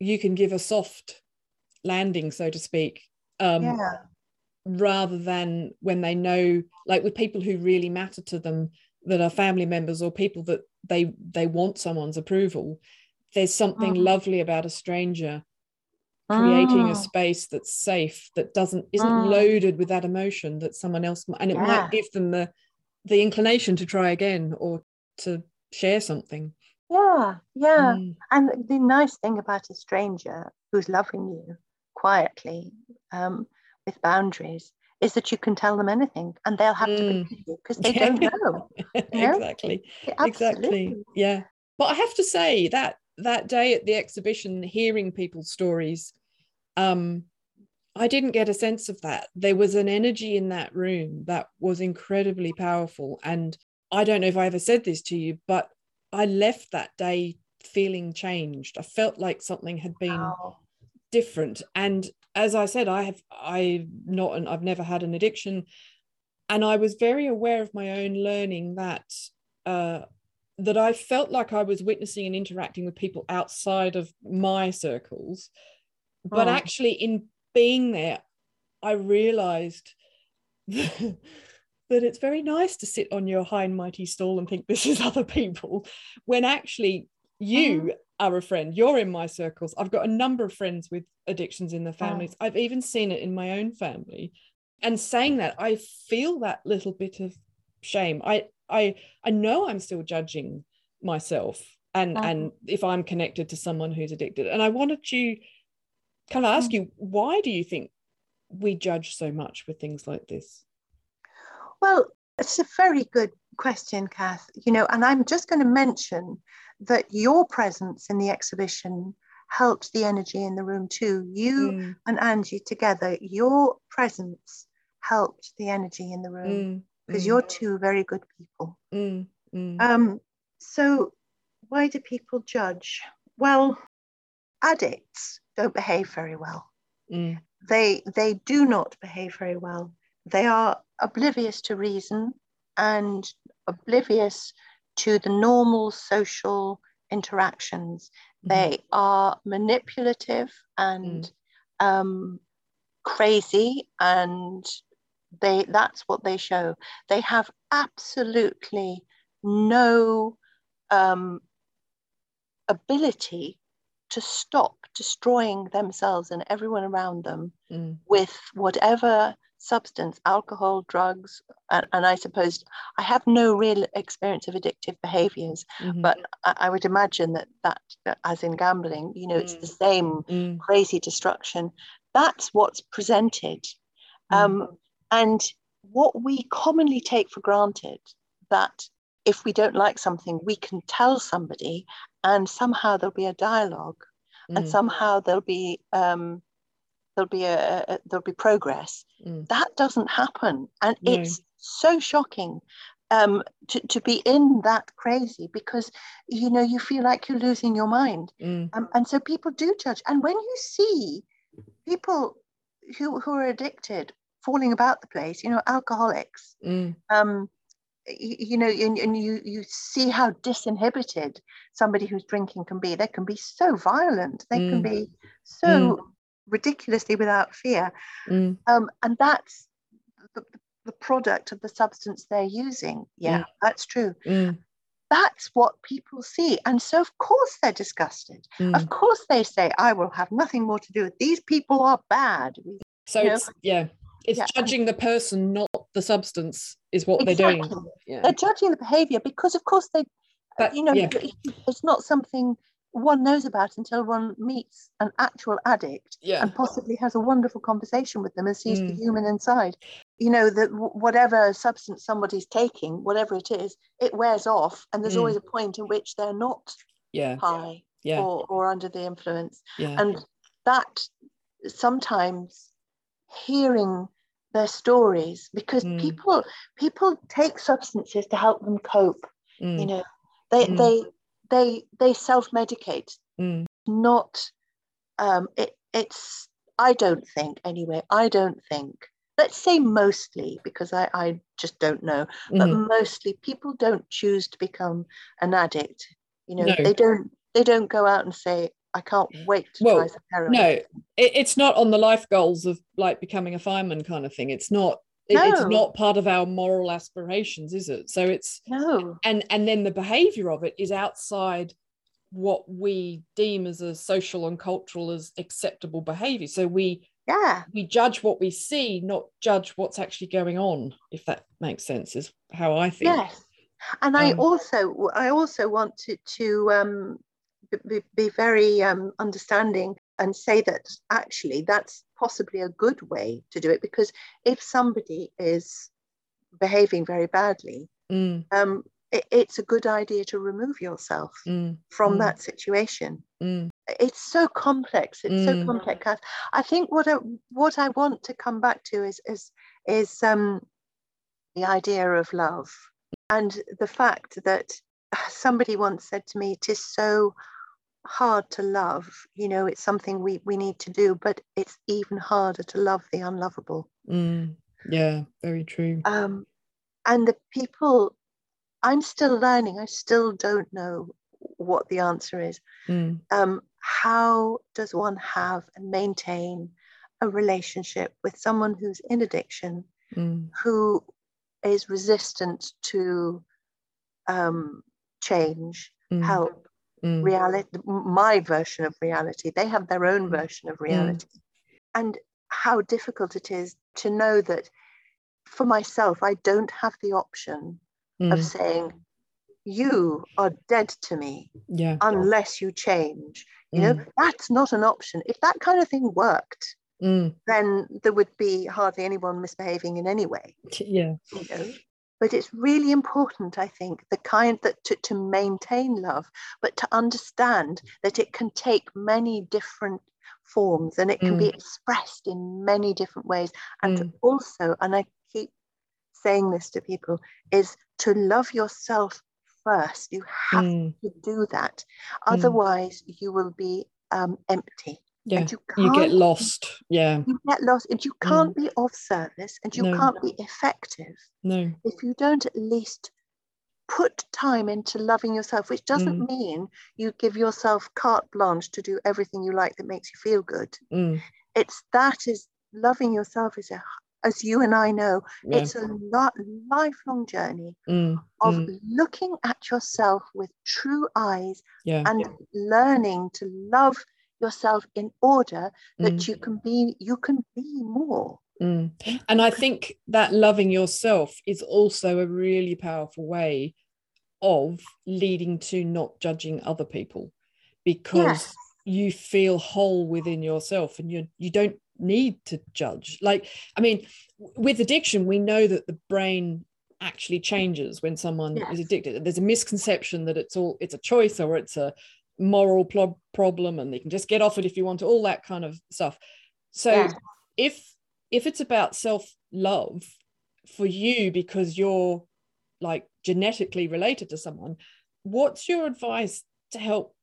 A: you can give a soft landing so to speak um
B: yeah.
A: rather than when they know like with people who really matter to them that are family members or people that they they want someone's approval there's something
B: Mhm.
A: lovely about a stranger creating a
B: Mm.
A: space that's safe that doesn't isn't
B: Mm.
A: loaded with that emotion that someone else might, and it
B: Yeah.
A: might give them the the inclination to try again or to share something
B: Yeah, yeah.
A: Mm,
B: And the nice thing about a stranger who's loving you quietly um, with boundaries is that you can tell them anything and they'll have to
A: Mm.
B: believe you because they
A: Yeah.
B: don't know. know?
A: exactly exactly yeah but i have to say that that day at the exhibition hearing people's stories um i didn't get a sense of that. There was an energy in that room that was incredibly powerful. And i don't know if i ever said this to you but i left that day feeling changed. I felt like something had been
B: Wow.
A: different. And as i said i have i not and i've never had an addiction. And i was very aware of my own learning that uh that i felt like i was witnessing and interacting with people outside of my circles but
B: Hmm.
A: actually in being there i realized that it's very nice to sit on your high and mighty stool and think this is other people when actually you are a friend. You're in my circles. I've got a number of friends with addictions in their families. I've even seen it in my own family. And saying that i feel that little bit of shame. I i i know i'm still judging myself and
B: Mhm.
A: and if i'm connected to someone who's addicted and i wanted to kind of ask you why do you think we judge so much with things like this
B: Well, it's a very good question, Kath. You know, and I'm just going to mention that your presence in the exhibition helped the energy in the room too. You
A: Mm,
B: and Angie together, your presence helped the energy in the room
A: mm,
B: because
A: mm,
B: you're two very good people.
A: mm, mm,
B: Um, so, why do people judge? Well, addicts don't behave very well.
A: mm,
B: They they do not behave very well. They are oblivious to reason and oblivious to the normal social interactions.
A: mhm,
B: They are manipulative and um, crazy and they that's what they show they have absolutely no um, ability to stop destroying themselves and everyone around them
A: Mm.
B: with whatever substance alcohol drugs and, and i suppose i have no real experience of addictive behaviors
A: Mhm.
B: but I, I would imagine that that as in gambling you know it's the same
A: Mm.
B: crazy destruction. That's what's presented.
A: Mm.
B: Um, and what we commonly take for granted that if we don't like something, we can tell somebody, and somehow there'll be a dialogue, and
A: Mm.
B: somehow there'll be um, there'll be a, a there'll be progress.
A: Mm.
B: That doesn't happen, and
A: No.
B: it's so shocking um, to to be in that crazy because you know you feel like you're losing your mind.
A: Mm.
B: Um, and so people do judge. And when you see people who, who are addicted falling about the place, you know, alcoholics,
A: Mm.
B: um, you, you know, and, and you, you see how disinhibited somebody who's drinking can be. They can be so violent. They can
A: Mm.
B: be so ridiculously without fear.
A: Mm.
B: Um, and that's the, the product of the substance they're using. Yeah,
A: Mm.
B: that's true.
A: Mm.
B: That's what people see. And so, of course, they're disgusted.
A: Mm.
B: Of course, they say, I will have nothing more to do with these people are bad.
A: So
B: you know,
A: it's yeah, it's
B: yeah,
A: judging the person, not the substance, is what they're doing. Yeah.
B: They're judging the behavior because, of course, they,
A: But,
B: you know,
A: yeah.
B: it's not something one knows about until one meets an actual addict
A: Yeah.
B: and possibly has a wonderful conversation with them and sees the
A: Mm.
B: human inside. You know, that whatever substance somebody's taking, whatever it is, it wears off. And there's
A: Mm.
B: always a point in which they're not
A: Yeah.
B: high
A: Yeah.
B: or, or under the influence. And that sometimes hearing their stories because
A: Mm.
B: people people take substances to help them cope you
A: Mm.
B: know they
A: Mm.
B: they they they self-medicate
A: Mm.
B: not um it, it's i don't think anyway i don't think let's say mostly because i i just don't know but
A: Mhm.
B: mostly people don't choose to become an addict you know
A: No.
B: they don't they don't go out and say i can't wait to
A: Well,
B: try some heroin
A: No, it, it's not on the life goals of like becoming a fireman kind of thing. It's not. It, It's not part of our moral aspirations, is it? So it's
B: no
A: and and then the behavior of it is outside what we deem as a social and cultural as acceptable behavior. So we
B: yeah
A: we judge what we see, not judge what's actually going on. If that makes sense, is how I think.
B: yes and i
A: Um,
B: also i also wanted to to um be, be very um understanding and say that actually that's possibly a good way to do it because if somebody is behaving very badly
A: Mm,
B: um it, it's a good idea to remove yourself
A: mm,
B: from
A: mm.
B: that situation.
A: Mm,
B: it's so complex. It's so
A: Mm.
B: complex i think what I, what i want to come back to is is is um the idea of love and the fact that somebody once said to me it is so hard to love you know it's something we we need to do but it's even harder to love the unlovable
A: mm. Yeah, very true.
B: um and the people i'm still learning i still don't know what the answer is
A: Mm,
B: um, how does one have and maintain a relationship with someone who's in addiction,
A: mm,
B: who is resistant to um, change,
A: mm,
B: help,
A: mm,
B: reality, my version of reality? They have their own
A: Mm.
B: version of reality. And how difficult it is to know that for myself, I don't have the option of
A: mm.
B: saying, You are dead to me.
A: Yeah.
B: unless you change. You know,
A: Mm,
B: that's not an option. If that kind of thing worked,
A: mm.
B: then there would be hardly anyone misbehaving in any way,
A: Yeah.
B: you know. But it's really important, I think, the kind that to, to maintain love, but to understand that it can take many different forms and it can be expressed in many different ways. And
A: Mm.
B: also, and I keep saying this to people, is to love yourself first. You have
A: Mm.
B: to do that. Otherwise, you will be um, empty.
A: Yeah.
B: You
A: You get lost. Yeah.
B: you get lost and you can't be of service and you
A: No.
B: can't be effective
A: No.
B: if you don't at least put time into loving yourself, which doesn't
A: Mm.
B: mean you give yourself carte blanche to do everything you like that makes you feel good.
A: Mm.
B: It's that is loving yourself is a, as you and I know, yeah. it's a lot, lifelong journey mm, of mm. looking at yourself with true eyes yeah. and learning to love yourself in order that mm. you can be you can be more.
A: Mm. And I think that loving yourself is also a really powerful way of leading to not judging other people because yes. you feel whole within yourself and you you don't need to judge like i mean with addiction we know that the brain actually changes when someone yes. is addicted there's a misconception that it's all it's a choice or it's a moral pl- problem and they can just get off it if you want to all that kind of stuff so yeah. if if it's about self love for you because you're like genetically related to someone what's your advice to help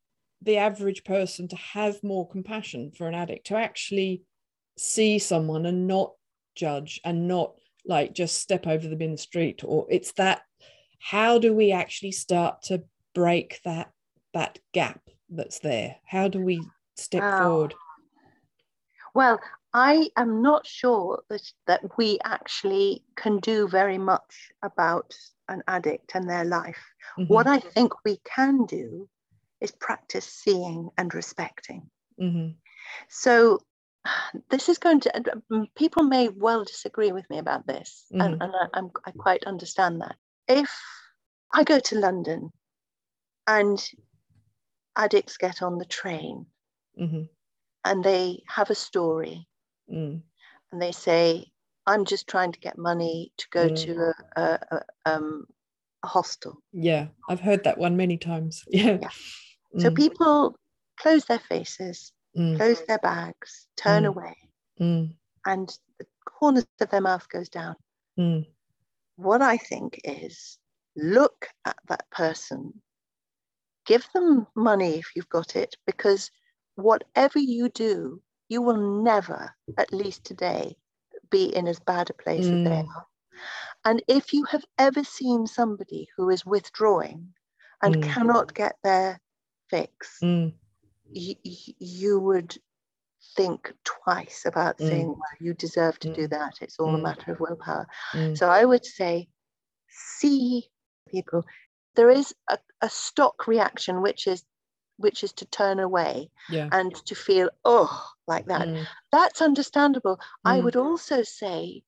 A: the average person to have more compassion for an addict to actually see someone and not judge and not like just step over them in the street or it's that how do we actually start to break that that gap that's there how do we step forward
B: well i am not sure that that we actually can do very much about an addict and their life mm-hmm. what i think we can do is practice seeing and respecting mm-hmm. so this is going to mm, people may well disagree with me about this mm-hmm. and, and I, I'm, I quite understand that if i go to london and addicts get on the train mm-hmm. and they have a story mm. and they say i'm just trying to get money to go mm. to a, a, a, um, a, hostel
A: yeah i've heard that one many times yeah, yeah.
B: so mm. people close their faces mm. close their bags, turn mm. away, mm. and the corners of their mouth goes down. What I think is look at that person, give them money if you've got it, because whatever you do, you will never, at least today, be in as bad a place as they mm. are. And if you have ever seen somebody who is withdrawing and mm. cannot get their fix, mm you, you would think twice about mm. saying, well, you deserve to mm. do that. It's all mm. a matter of willpower. Mm. So I would say, see people. There is a, a stock reaction, which is which is to turn away yeah. and to feel oh like that mm. that's understandable mm. i would also say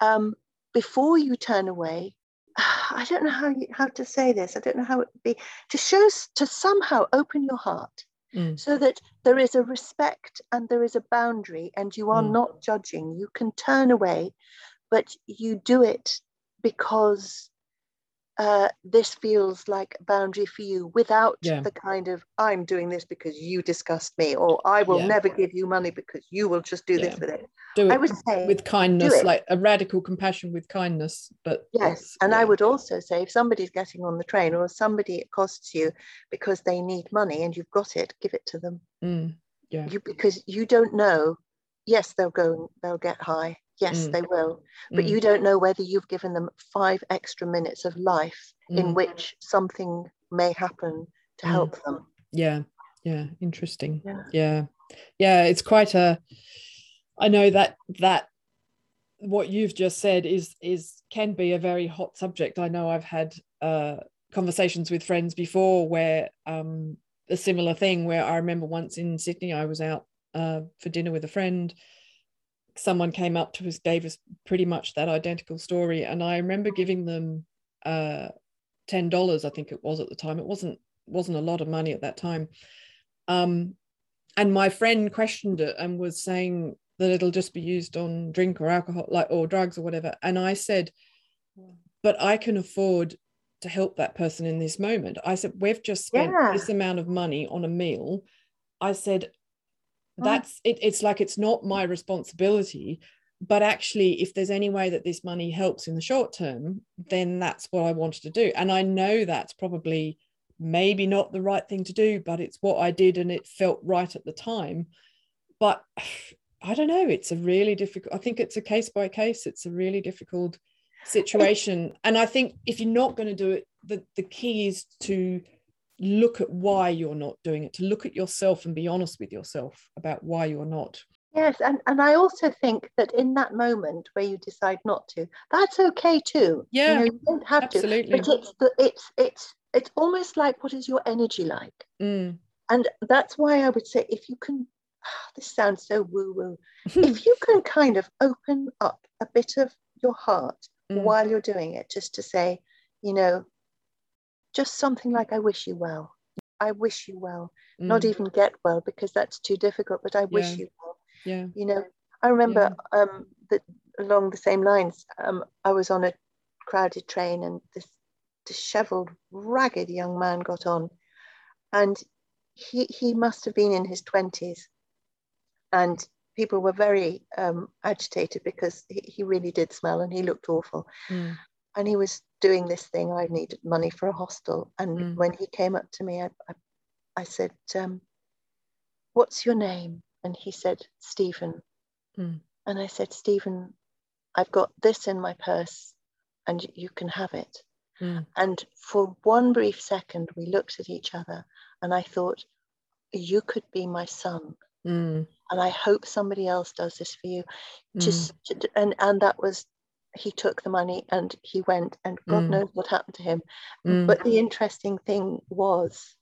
B: um, before you turn away i don't know how you, how to say this i don't know how it would be to show to somehow open your heart mm. so that there is a respect and there is a boundary and you are mm. not judging. You can turn away, but you do it because uh, this feels like a boundary for you without yeah. the kind of I'm doing this because you disgust me or I will yeah. never give you money because you will just do yeah. this with it.
A: Do it I would say with kindness, like a radical compassion with kindness. But
B: yes, and I would also say if somebody's getting on the train or somebody it costs you because they need money and you've got it, give it to them. Mm, yeah. You, because you don't know. Yes, they'll go. They'll get high Yes, mm. they will. But mm. you don't know whether you've given them five extra minutes of life mm. in which something may happen to mm. help them.
A: Yeah. Yeah. Interesting. Yeah. yeah. Yeah. It's quite a, I know that, that what you've just said is, is, can be a very hot subject. I know I've had, uh, conversations with friends before where, um, a similar thing where I remember once in Sydney, I was out uh, for dinner with a friend someone came up to us, gave us pretty much that identical story. And I remember giving them uh, $10, I think it was at the time. It wasn't wasn't a lot of money at that time. Um, and my friend questioned it and was saying that it'll just be used on drink or alcohol, like or drugs or whatever. And I said, but I can afford to help that person in this moment. I said, we've just spent yeah. this amount of money on a meal. I said, that's it, it's like it's not my responsibility but actually if there's any way that this money helps in the short term then that's what i wanted to do. And i know that's probably maybe not the right thing to do but it's what i did and it felt right at the time. But i don't know it's a really difficult i think it's a case by case it's a really difficult situation. And i think if you're not going to do it the, the key is to look at why you're not doing it, to look at yourself and be honest with yourself about why you're not.
B: Yes, and, and I also think that in that moment where you decide not to, that's okay too.
A: Yeah,
B: you, know, you don't have
A: absolutely.
B: to. But it's the, it's it's it's almost like what is your energy like?
A: Mm.
B: And that's why I would say if you can, this sounds so woo woo. if you can kind of open up a bit of your heart
A: Mm.
B: while you're doing it, just to say, you know, just something like I wish you well. I wish you well. Not
A: Mm.
B: even get well because that's too difficult, but I wish
A: Yeah.
B: you well
A: yeah.
B: you know i remember um that along the same lines um i was on a crowded train and this disheveled ragged young man got on and he he must have been in his 20s and people were very um, agitated because he, he really did smell and he looked awful
A: Mm.
B: and he was doing this thing i needed money for a hostel and
A: Mm.
B: when he came up to me i, I, I said um, what's your name and he said stephen
A: Mm.
B: and i said stephen i've got this in my purse and you can have it
A: Mm.
B: and for one brief second we looked at each other and i thought you could be my son
A: Mm.
B: and i hope somebody else does this for you
A: Mm.
B: just to- and and that was he took the money and he went and god
A: Mm.
B: knows what happened to him
A: Mm.
B: but the interesting thing was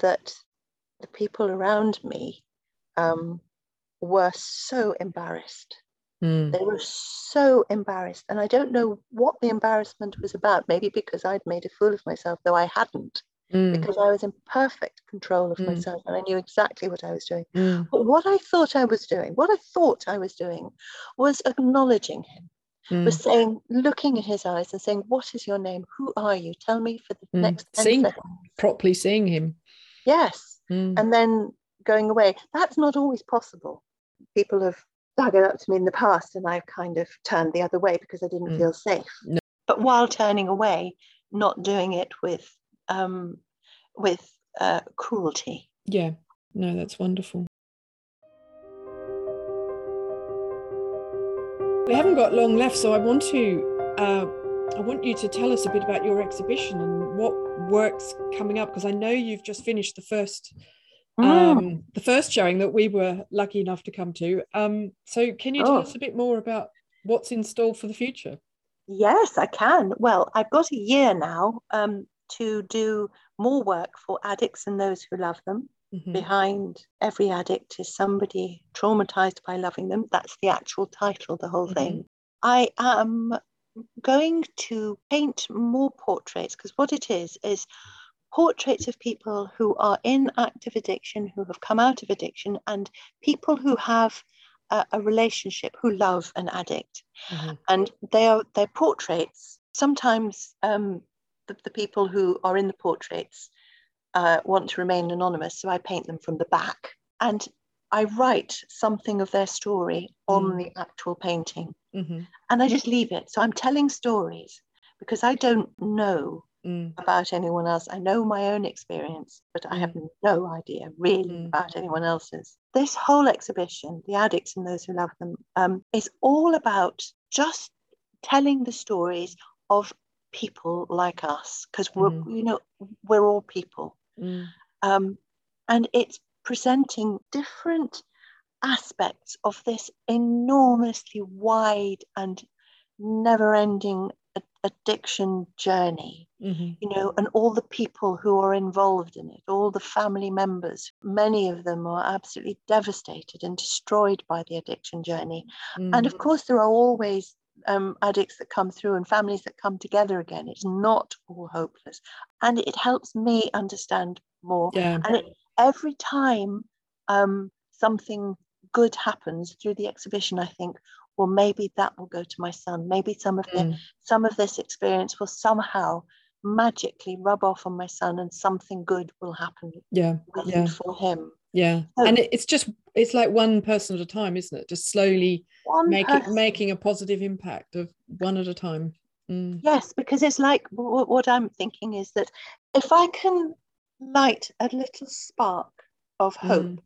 B: that the people around me um, were so embarrassed
A: Mm.
B: they were so embarrassed and i don't know what the embarrassment was about maybe because i'd made a fool of myself though i hadn't
A: Mm.
B: because i was in perfect control of
A: Mm.
B: myself and i knew exactly what i was doing
A: Mm.
B: but what I thought I was doing, what I thought I was doing, was acknowledging him, was
A: Mm.
B: saying, looking at his eyes and saying, What is your name? Who are you? Tell me for the
A: Mm.
B: next 10
A: Seeing-
B: seconds.
A: Properly seeing him.
B: Yes.
A: Mm.
B: And then going away. That's not always possible. People have dug it up to me in the past and I've kind of turned the other way because I didn't
A: Mm.
B: feel safe.
A: No.
B: But while turning away, not doing it with um, with uh, cruelty.
A: Yeah. No, that's wonderful. We haven't got long left, so I want to uh, I want you to tell us a bit about your exhibition and what works coming up because I know you've just finished the first
B: Mm.
A: um, the first showing that we were lucky enough to come to. Um, so can you tell
B: Oh.
A: us a bit more about what's in store for the future?
B: Yes, I can. Well, I've got a year now um, to do more work for addicts and those who love them.
A: Mhm.
B: Behind every addict is somebody traumatized by loving them. That's the actual title, the whole
A: Mhm.
B: thing. I am going to paint more portraits because what it is is portraits of people who are in active addiction, who have come out of addiction, and people who have a, a relationship, who love an addict
A: Mhm.
B: and they are their portraits. Sometimes um, the, the people who are in the portraits uh, want to remain anonymous, so I paint them from the back, and I write something of their story on
A: Mm.
B: the actual painting,
A: Mhm.
B: and I just leave it. So I'm telling stories because I don't know
A: Mm.
B: about anyone else. I know my own experience, but I have no idea really
A: Mm.
B: about anyone else's. This whole exhibition, The Addicts and Those Who Love Them, um, is all about just telling the stories of people like us, because we're,
A: Mhm.
B: you know, we're all people.
A: Mm.
B: Um, and it's presenting different aspects of this enormously wide and never ending addiction journey
A: Mhm.
B: you know, and all the people who are involved in it, all the family members, many of them are absolutely devastated and destroyed by the addiction journey.
A: Mm.
B: And of course, there are always um, addicts that come through and families that come together again. It's not all hopeless. And it helps me understand more.
A: yeah.
B: And it, every time um, something good happens through the exhibition, I think, well, maybe that will go to my son. Maybe some of the
A: Mm.
B: some of this experience will somehow magically rub off on my son and something good will happen
A: Yeah. Yeah.
B: for him.
A: Yeah.
B: So-
A: And it's just it's like one person at a time, isn't it? Just slowly making
B: person-
A: making a positive impact of one at a time. Mm.
B: Yes, because it's like w- what I'm thinking is that if I can light a little spark of hope
A: Mm.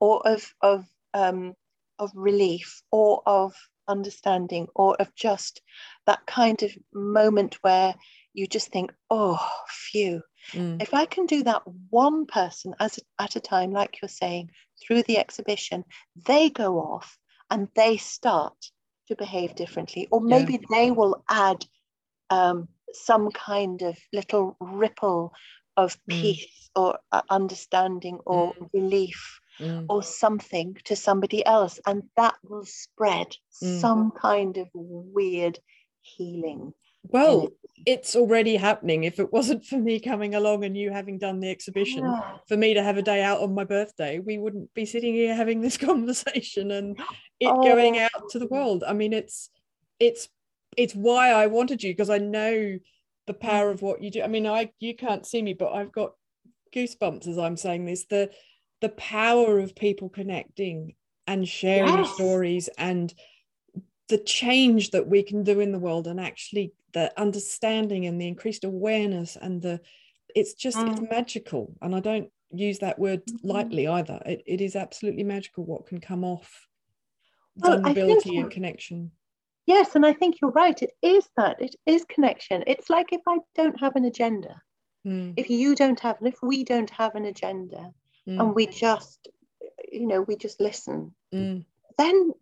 B: or of of um, of relief or of understanding or of just that kind of moment where you just think, oh, phew.
A: Mm.
B: If I can do that one person as at a time, like you're saying, through the exhibition, they go off and they start to behave differently, or
A: Yeah.
B: maybe they will add um, some kind of little ripple of
A: Mm.
B: peace or uh, understanding or relief
A: Mm.
B: or something to somebody else, and that will spread
A: Mm.
B: some kind of weird healing.
A: Well, it's already happening. If it wasn't for me coming along and you having done the exhibition,
B: Yeah.
A: for me to have a day out on my birthday, we wouldn't be sitting here having this conversation and it going
B: Oh.
A: out to the world. I mean, it's it's it's why I wanted you because I know the power of what you do. I mean, I you can't see me, but I've got goosebumps as I'm saying this. The the power of people connecting and sharing
B: Yes.
A: stories and the change that we can do in the world and actually the understanding and the increased awareness and the it's just it's
B: Mm.
A: magical and i don't use that word
B: Mhm.
A: lightly either it, it is absolutely magical what can come off
B: Well,
A: vulnerability and connection
B: Yes, and I think you're right. It is that. It is connection. It's like if I don't have an agenda,
A: Mm,
B: if you don't have, and if we don't have an agenda,
A: mm,
B: and we just, you know, we just listen,
A: mm.
B: then,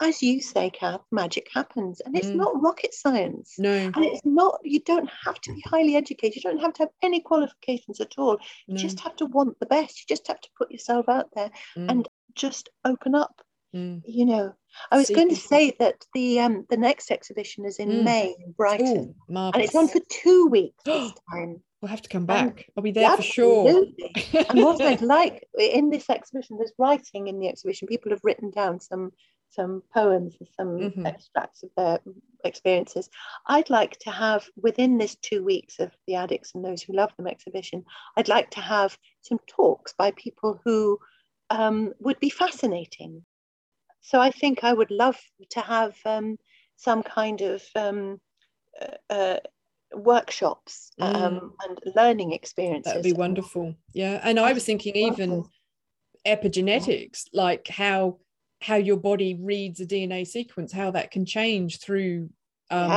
B: as you say, Kath, magic happens, and it's
A: Mm.
B: not rocket science.
A: no
B: And it's not, you don't have to be highly educated. You don't have to have any qualifications at all. You
A: no
B: just have to want the best. You just have to put yourself out there
A: mm,
B: and just open up.
A: mm.
B: You know, I was going to say that the um the next exhibition is in
A: Mm.
B: May in Brighton.
A: Ooh,
B: and it's on for two weeks this time.
A: we'll have to come back i'll be there for sure
B: Absolutely. and what I'd like in this exhibition, there's writing in the exhibition. People have written down some some poems and some
A: Mhm.
B: extracts of their experiences. I'd like to have within this two weeks of the addicts and those who love them exhibition. I'd like to have some talks by people who um, would be fascinating. So I think I would love to have um, some kind of um, uh, uh, workshops um, and learning experiences.
A: that would be wonderful yeah and i was thinking even epigenetics like how how your body reads a dna sequence how that can change through um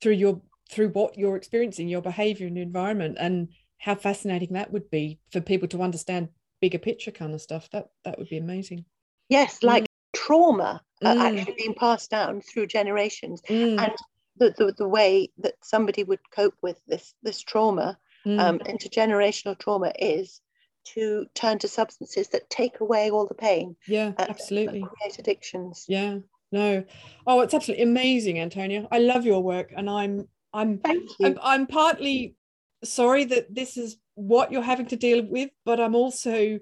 A: through your through what you're experiencing your behavior and environment and how fascinating that would be for people to understand bigger picture kind of stuff. That that would be amazing.
B: Yes, like trauma uh,
A: Mm.
B: actually being passed down through generations.
A: Mm,
B: And the, the, the way that somebody would cope with this this trauma,
A: mm,
B: um, intergenerational trauma, is to turn to substances that take away all the pain
A: yeah
B: and
A: absolutely
B: create addictions.
A: yeah no oh it's absolutely amazing antonia i love your work and i'm i'm
B: Thank you.
A: I'm, I'm partly sorry that this is what you're having to deal with, but I'm also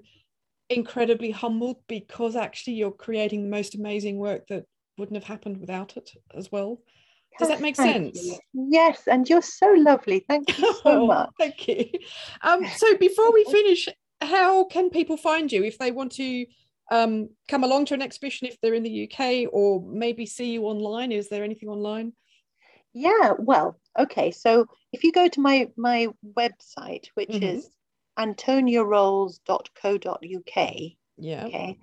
A: incredibly humbled because actually you're creating the most amazing work that wouldn't have happened without it as well. Does that make
B: Thank
A: sense?
B: you. Yes, and you're so lovely. Thank you so
A: Oh,
B: much.
A: Thank you. Um, so before we finish, how can people find you if they want to um, come along to an exhibition if they're in the UK or maybe see you online? Is there anything online?
B: Yeah, well, okay. So if you go to my my website, which
A: Mhm.
B: is antoniarolls.co.uk,
A: Yeah.
B: okay,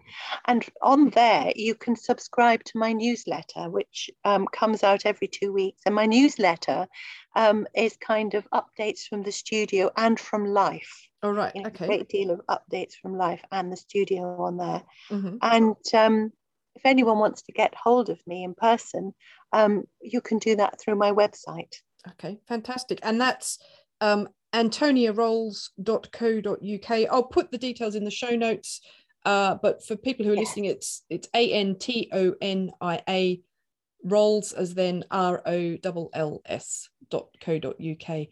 B: and on there you can subscribe to my newsletter, which um, comes out every two weeks. And my newsletter um, is kind of updates from the studio and from life.
A: All right.
B: You know,
A: Okay.
B: A great deal of updates from life and the studio on there.
A: Mhm.
B: And um, if anyone wants to get hold of me in person, um, you can do that through my website.
A: Okay, fantastic. And that's um, antoniarolls.co.uk. I'll put the details in the show notes. Uh, but for people who are
B: Yes.
A: listening, it's it's A N T O N I A rolls as then R O L L S dot co dot UK.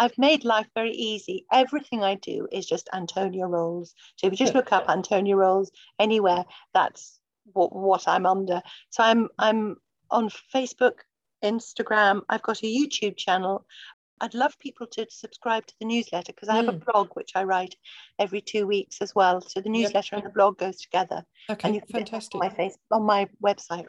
B: I've made life very easy. Everything I do is just Antonia Rolls. So if you just look up Antonia Rolls anywhere, that's what, what I'm under. So I'm I'm on Facebook, Instagram. I've got a YouTube channel. I'd love people to subscribe to the newsletter because I have a mm. blog which I write every two weeks as well. So the newsletter and the blog goes together. and
A: Okay,
B: you can
A: fantastic.
B: on my face on my website.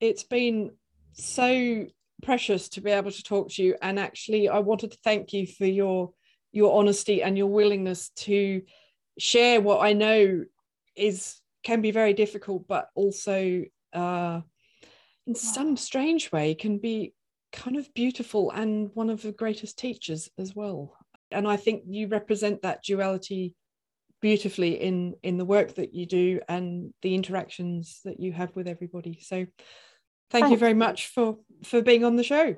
A: it's been so precious to be able to talk to you. And actually, I wanted to thank you for your your honesty and your willingness to share what I know is can be very difficult, but also uh, in some strange way can be kind of beautiful and one of the greatest teachers as well. And I think you represent that duality beautifully in in the work that you do and the interactions that you have with everybody. So Thank Thanks. you very much for for being on the show.